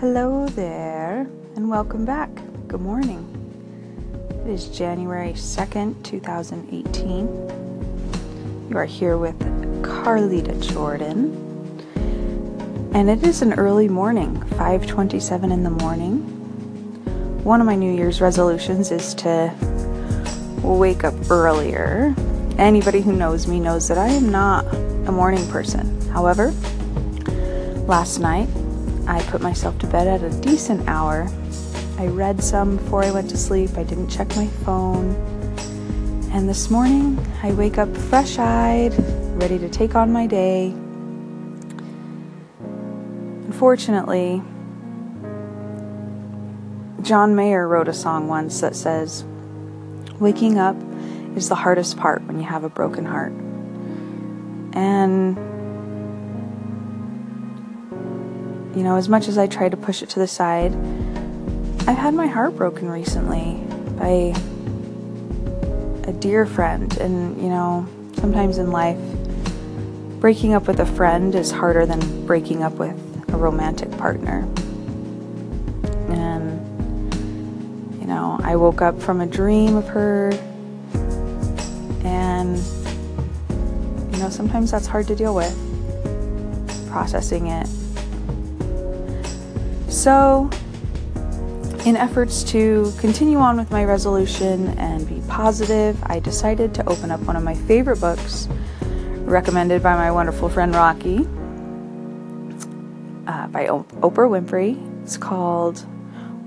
Hello there, and welcome back. Good morning. It is January 2nd, 2018. You are here with Carlita Jordan. And it is an early morning, 5:27 in the morning. One of my New Year's resolutions is to wake up earlier. Anybody who knows me knows that I am not a morning person. However, last night I put myself to bed at a decent hour. I read some before I went to sleep. I didn't check my phone. And this morning, I wake up fresh eyed, ready to take on my day. Unfortunately, John Mayer wrote a song once that says, Waking up is the hardest part when you have a broken heart. And you know, as much as I try to push it to the side, I've had my heart broken recently by a dear friend. And, you know, sometimes in life, breaking up with a friend is harder than breaking up with a romantic partner. And, you know, I woke up from a dream of her, and, you know, sometimes that's hard to deal with, processing it so, in efforts to continue on with my resolution and be positive, I decided to open up one of my favorite books recommended by my wonderful friend Rocky uh, by o- Oprah Winfrey. It's called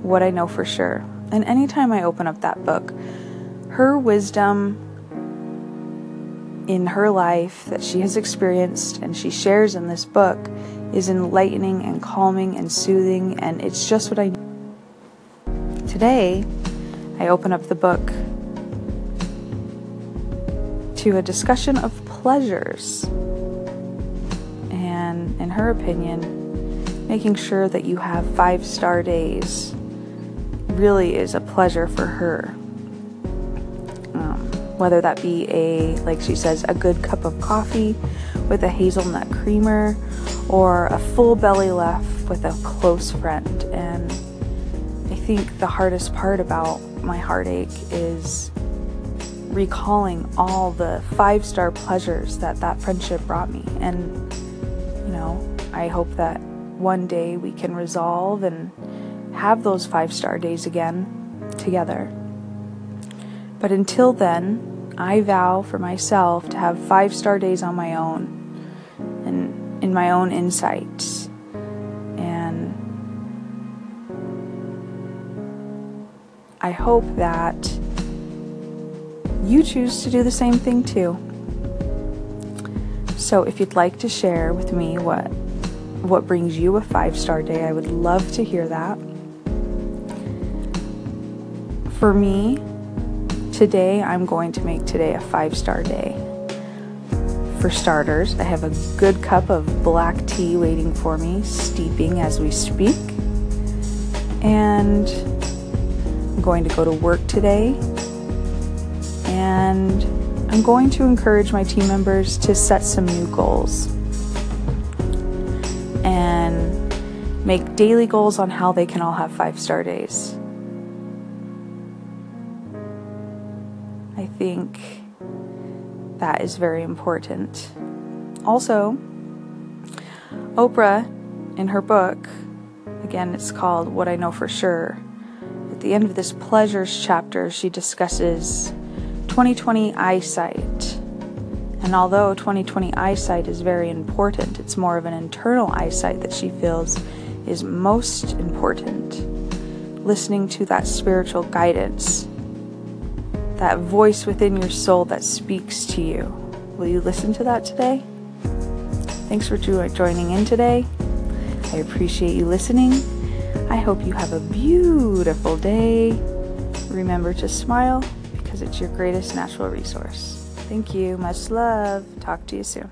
What I Know for Sure. And anytime I open up that book, her wisdom in her life that she has experienced and she shares in this book is enlightening and calming and soothing, and it's just what I need. Today, I open up the book to a discussion of pleasures. And in her opinion, making sure that you have five star days really is a pleasure for her. Whether that be a, like she says, a good cup of coffee with a hazelnut creamer or a full belly laugh with a close friend. And I think the hardest part about my heartache is recalling all the five star pleasures that that friendship brought me. And, you know, I hope that one day we can resolve and have those five star days again together. But until then, I vow for myself to have five star days on my own and in my own insights. And I hope that you choose to do the same thing too. So if you'd like to share with me what what brings you a 5-star day, I would love to hear that. For me, today I'm going to make today a 5-star day. For starters, I have a good cup of black tea waiting for me, steeping as we speak. And I'm going to go to work today. And I'm going to encourage my team members to set some new goals and make daily goals on how they can all have five star days. I think that is very important. Also, Oprah, in her book, again, it's called What I Know for Sure. At the end of this pleasures chapter, she discusses 2020 eyesight. And although 2020 eyesight is very important, it's more of an internal eyesight that she feels is most important. Listening to that spiritual guidance that voice within your soul that speaks to you. Will you listen to that today? Thanks for joining in today. I appreciate you listening. I hope you have a beautiful day. Remember to smile because it's your greatest natural resource. Thank you. Much love. Talk to you soon.